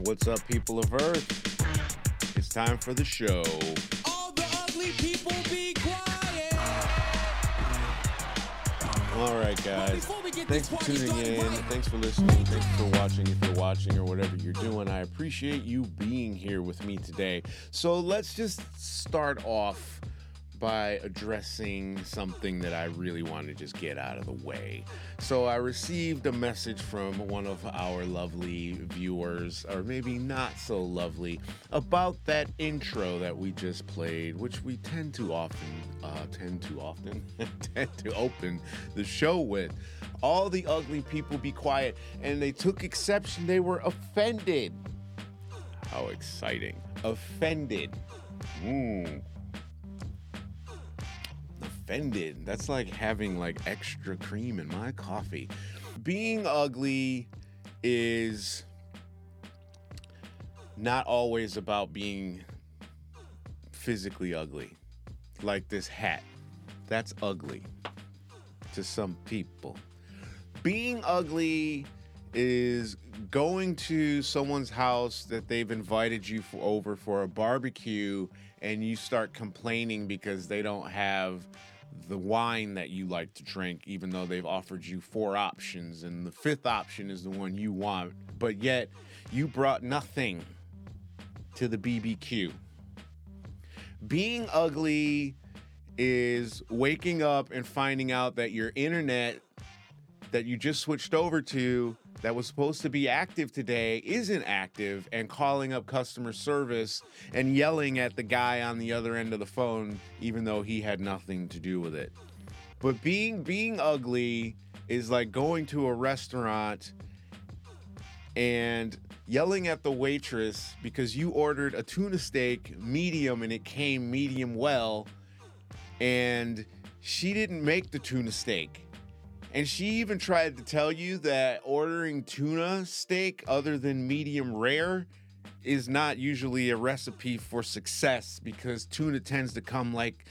What's up, people of Earth? It's time for the show. All the ugly people be quiet. All right, guys. Before we get Thanks for tuning in. Thanks for listening. Thanks for watching if you're watching or whatever you're doing. I appreciate you being here with me today. So let's just start off by addressing something that I really want to just get out of the way. So I received a message from one of our lovely viewers, or maybe not so lovely, about that intro that we just played, which we tend to often, uh, tend to often, tend to open the show with. All the ugly people be quiet, and they took exception. They were offended. How exciting! Offended. Mmm offended. That's like having like extra cream in my coffee. Being ugly is not always about being physically ugly. Like this hat. That's ugly to some people. Being ugly is going to someone's house that they've invited you for, over for a barbecue and you start complaining because they don't have the wine that you like to drink even though they've offered you four options and the fifth option is the one you want but yet you brought nothing to the BBQ being ugly is waking up and finding out that your internet that you just switched over to that was supposed to be active today isn't active and calling up customer service and yelling at the guy on the other end of the phone even though he had nothing to do with it. But being being ugly is like going to a restaurant and yelling at the waitress because you ordered a tuna steak medium and it came medium well and she didn't make the tuna steak. And she even tried to tell you that ordering tuna steak other than medium rare is not usually a recipe for success because tuna tends to come like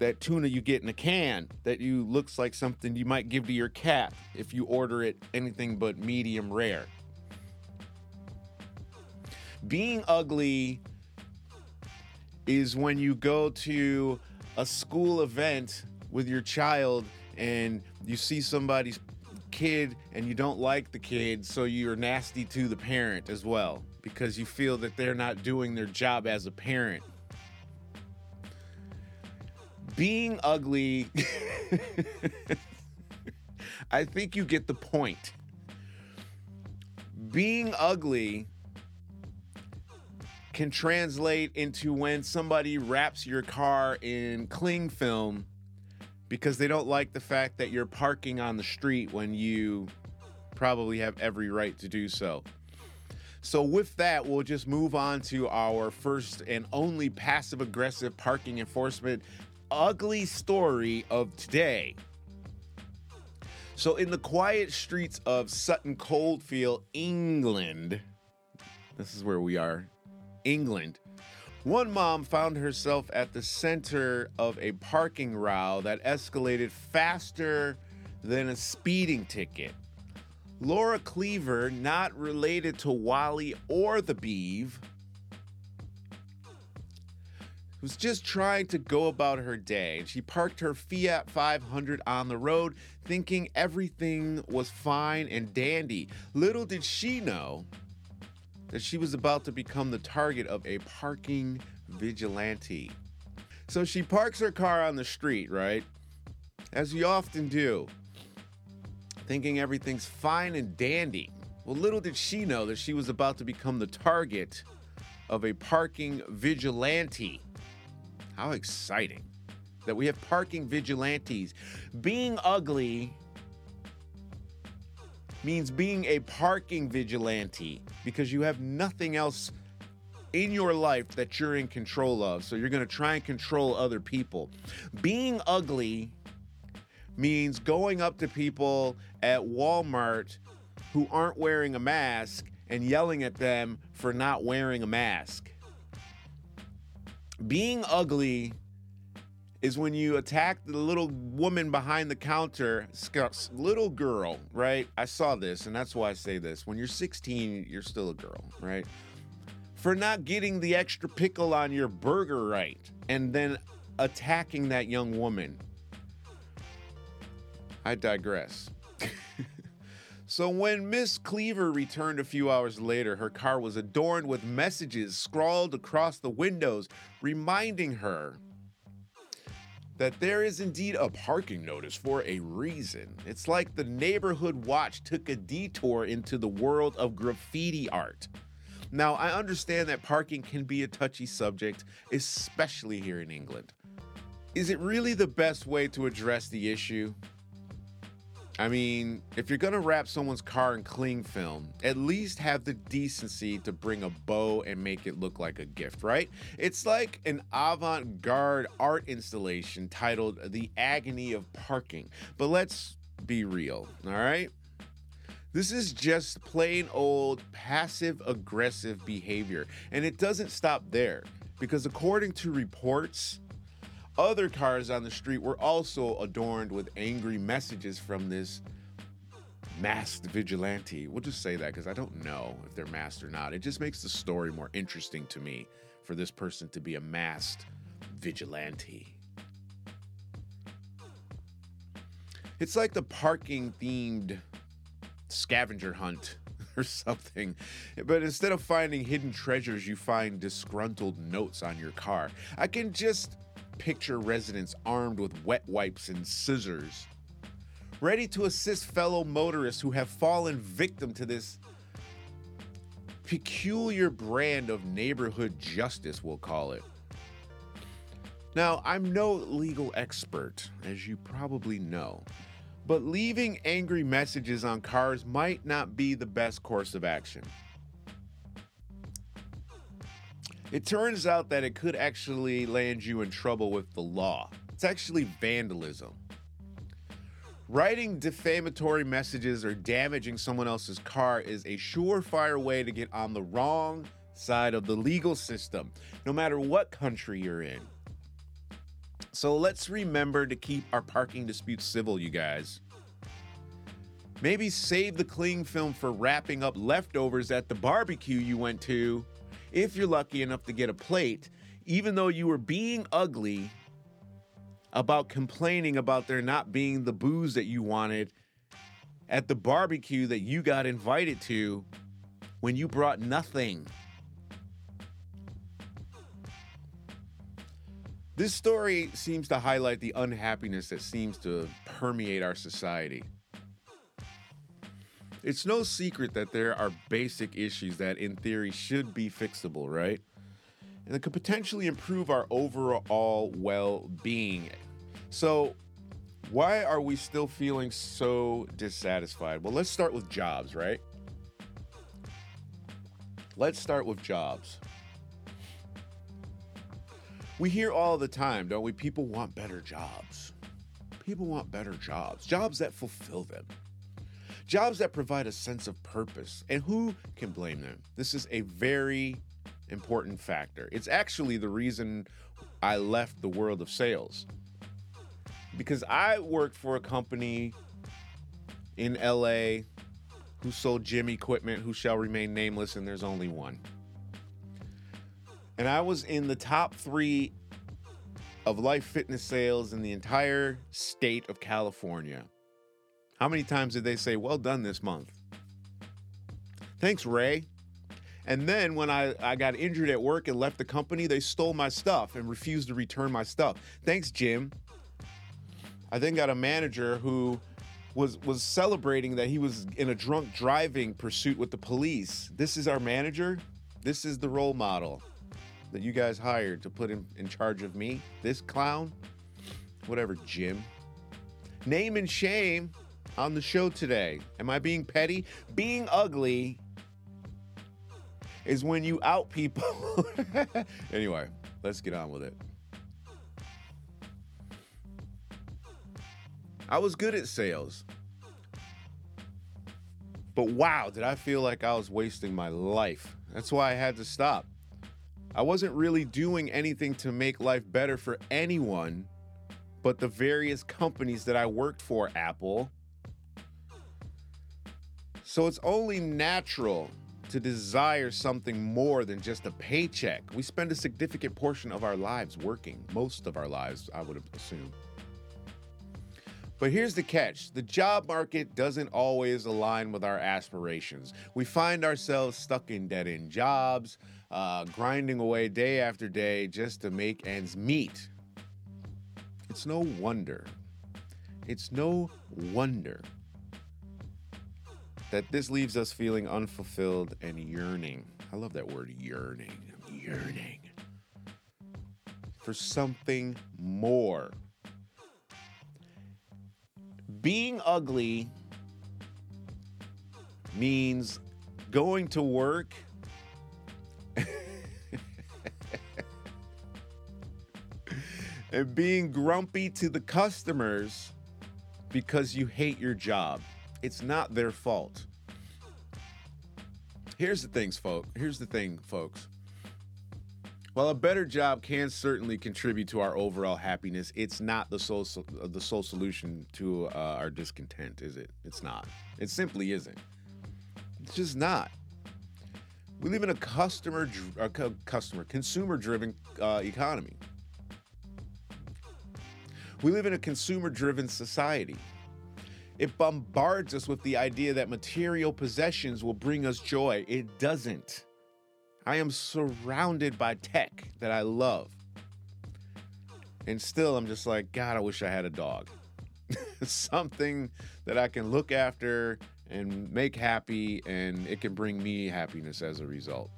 that tuna you get in a can that you looks like something you might give to your cat if you order it anything but medium rare. Being ugly is when you go to a school event with your child and you see somebody's kid and you don't like the kid, so you're nasty to the parent as well because you feel that they're not doing their job as a parent. Being ugly, I think you get the point. Being ugly can translate into when somebody wraps your car in cling film because they don't like the fact that you're parking on the street when you probably have every right to do so. So, with that, we'll just move on to our first and only passive aggressive parking enforcement ugly story of today. So, in the quiet streets of Sutton Coldfield, England, this is where we are, England. One mom found herself at the center of a parking row that escalated faster than a speeding ticket. Laura Cleaver, not related to Wally or the Beav, was just trying to go about her day. She parked her Fiat 500 on the road, thinking everything was fine and dandy. Little did she know that she was about to become the target of a parking vigilante. So she parks her car on the street, right? As we often do, thinking everything's fine and dandy. Well, little did she know that she was about to become the target of a parking vigilante. How exciting that we have parking vigilantes. Being ugly means being a parking vigilante because you have nothing else in your life that you're in control of. So you're going to try and control other people. Being ugly means going up to people at Walmart who aren't wearing a mask and yelling at them for not wearing a mask. Being ugly is when you attack the little woman behind the counter, little girl, right? I saw this, and that's why I say this. When you're 16, you're still a girl, right? For not getting the extra pickle on your burger right, and then attacking that young woman. I digress. So when Miss Cleaver returned a few hours later, her car was adorned with messages scrawled across the windows, reminding her that there is indeed a parking notice for a reason. It's like the neighborhood watch took a detour into the world of graffiti art. Now, I understand that parking can be a touchy subject, especially here in England. Is it really the best way to address the issue? I mean, if you're gonna wrap someone's car in cling film, at least have the decency to bring a bow and make it look like a gift, right? It's like an avant garde art installation titled The Agony of Parking. But let's be real, all right? This is just plain old passive aggressive behavior. And it doesn't stop there because, according to reports, other cars on the street were also adorned with angry messages from this masked vigilante. We'll just say that because I don't know if they're masked or not. It just makes the story more interesting to me for this person to be a masked vigilante. It's like the parking themed scavenger hunt or something. But instead of finding hidden treasures, you find disgruntled notes on your car. I can just picture residents armed with wet wipes and scissors, ready to assist fellow motorists who have fallen victim to this peculiar brand of neighborhood justice, we'll call it. Now, I'm no legal expert, as you probably know, but leaving angry messages on cars might not be the best course of action. It turns out that it could actually land you in trouble with the law. It's actually vandalism. Writing defamatory messages or damaging someone else's car is a surefire way to get on the wrong side of the legal system, no matter what country you're in. So let's remember to keep our parking disputes civil, you guys. Maybe save the cling film for wrapping up leftovers at the barbecue you went to if you're lucky enough to get a plate, even though you were being ugly about complaining about there not being the booze that you wanted at the barbecue that you got invited to when you brought nothing. This story seems to highlight the unhappiness that seems to permeate our society. It's no secret that there are basic issues that, in theory, should be fixable, right? And that could potentially improve our overall well being. So, why are we still feeling so dissatisfied? Well, let's start with jobs, right? Let's start with jobs. We hear all the time, don't we? People want better jobs. People want better jobs, jobs that fulfill them, jobs that provide a sense of purpose. And who can blame them? This is a very important factor. It's actually the reason I left the world of sales because I worked for a company in LA who sold gym equipment who shall remain nameless, and there's only one. And I was in the top three of life fitness sales in the entire state of California. How many times did they say, Well done this month? Thanks, Ray. And then when I, I got injured at work and left the company, they stole my stuff and refused to return my stuff. Thanks, Jim. I then got a manager who was was celebrating that he was in a drunk driving pursuit with the police. This is our manager. This is the role model that you guys hired to put in, in charge of me. This clown. Whatever, Jim. Name and shame on the show today. Am I being petty? Being ugly is when you out people. anyway, let's get on with it. I was good at sales. But wow, did I feel like I was wasting my life. That's why I had to stop. I wasn't really doing anything to make life better for anyone but the various companies that I worked for, Apple. So it's only natural to desire something more than just a paycheck. We spend a significant portion of our lives working, most of our lives, I would assume. But here's the catch the job market doesn't always align with our aspirations. We find ourselves stuck in dead end jobs, uh, grinding away day after day just to make ends meet. It's no wonder. It's no wonder that this leaves us feeling unfulfilled and yearning. I love that word yearning. Yearning for something more. Being ugly means going to work and being grumpy to the customers because you hate your job. It's not their fault. Here's the things, folks. Here's the thing, folks. While a better job can certainly contribute to our overall happiness, it's not the sole the sole solution to uh, our discontent, is it? It's not. It simply isn't. It's just not. We live in a customer, customer, consumer-driven uh, economy. We live in a consumer-driven society. It bombards us with the idea that material possessions will bring us joy. It doesn't. I am surrounded by tech that I love. And still, I'm just like, God, I wish I had a dog. Something that I can look after and make happy, and it can bring me happiness as a result.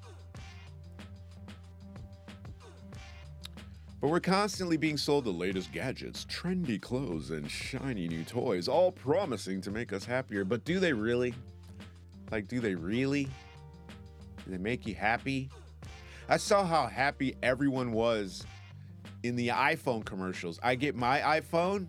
But we're constantly being sold the latest gadgets, trendy clothes, and shiny new toys, all promising to make us happier. But do they really? Like, do they really? Do they make you happy? I saw how happy everyone was in the iPhone commercials. I get my iPhone.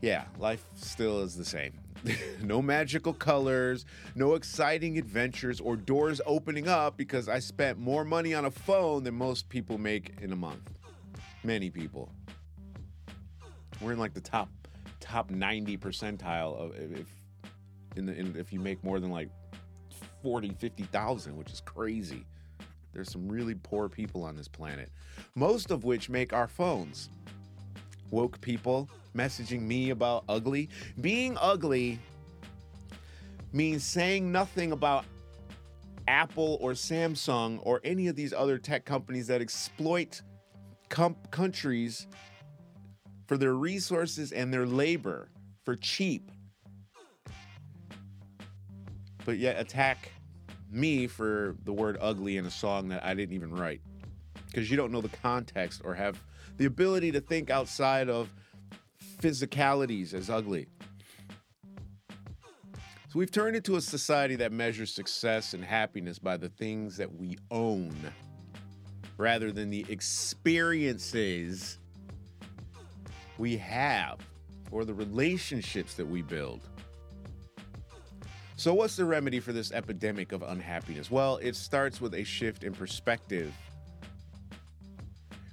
Yeah, life still is the same. no magical colors, no exciting adventures, or doors opening up because I spent more money on a phone than most people make in a month. Many people. We're in like the top top 90 percentile of if in the in, if you make more than like 40, 50,000, which is crazy. There's some really poor people on this planet, most of which make our phones. Woke people messaging me about ugly. Being ugly means saying nothing about Apple or Samsung or any of these other tech companies that exploit countries for their resources and their labor for cheap but yet attack me for the word ugly in a song that I didn't even write. Because you don't know the context or have the ability to think outside of physicalities as ugly. So we've turned into a society that measures success and happiness by the things that we own rather than the experiences we have or the relationships that we build. So, what's the remedy for this epidemic of unhappiness? Well, it starts with a shift in perspective.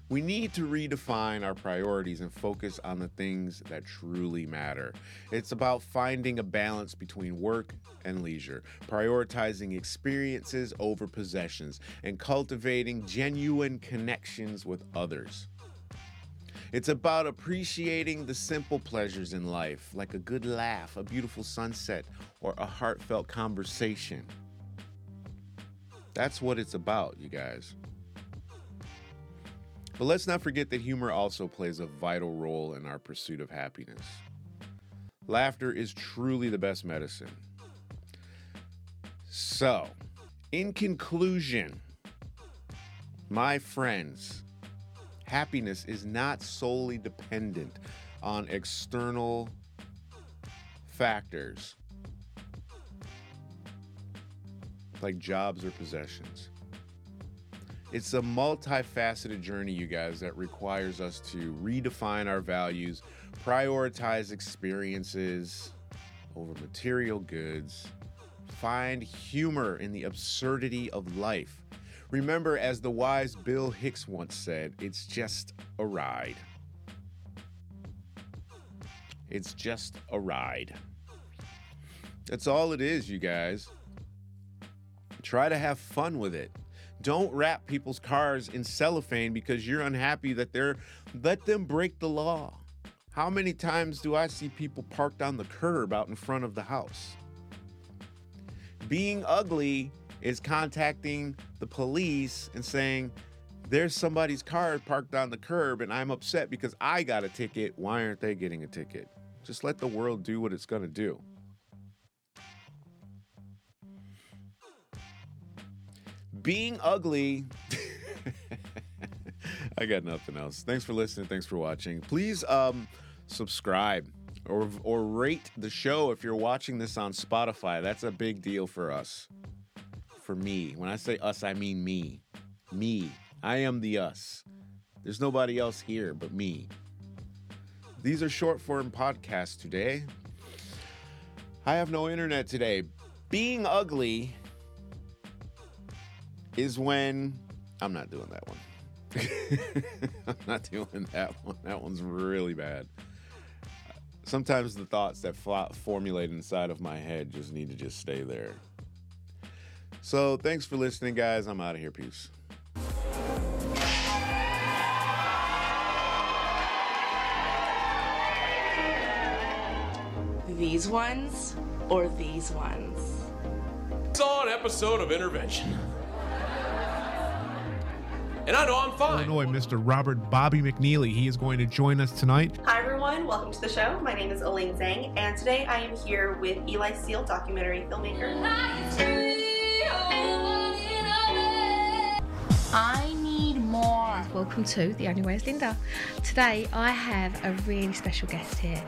We need to redefine our priorities and focus on the things that truly matter. It's about finding a balance between work and leisure, prioritizing experiences over possessions, and cultivating genuine connections with others. It's about appreciating the simple pleasures in life, like a good laugh, a beautiful sunset, or a heartfelt conversation. That's what it's about, you guys. But let's not forget that humor also plays a vital role in our pursuit of happiness. Laughter is truly the best medicine. So, in conclusion, my friends, happiness is not solely dependent on external factors like jobs or possessions. It's a multifaceted journey, you guys, that requires us to redefine our values, prioritize experiences over material goods, find humor in the absurdity of life. Remember, as the wise Bill Hicks once said, it's just a ride. It's just a ride. That's all it is, you guys. Try to have fun with it. Don't wrap people's cars in cellophane because you're unhappy that they're let them break the law. How many times do I see people parked on the curb out in front of the house? Being ugly is contacting the police and saying, There's somebody's car parked on the curb and I'm upset because I got a ticket. Why aren't they getting a ticket? Just let the world do what it's going to do. Being ugly. I got nothing else. Thanks for listening. Thanks for watching. Please um, subscribe or or rate the show if you're watching this on Spotify. That's a big deal for us. For me. When I say us, I mean me. Me. I am the us. There's nobody else here but me. These are short form podcasts today. I have no internet today. Being ugly is when I'm not doing that one. I'm not doing that one. That one's really bad. Sometimes the thoughts that fo- formulate inside of my head just need to just stay there. So, thanks for listening, guys. I'm out of here. Peace. These ones or these ones? saw an episode of Intervention. And I know I'm fine. Illinois, Mr. Robert Bobby McNeely. He is going to join us tonight. Hi everyone, welcome to the show. My name is Elaine Zhang, and today I am here with Eli Seal, documentary filmmaker. I need more. Welcome to The Only Way is Linda. Today I have a really special guest here.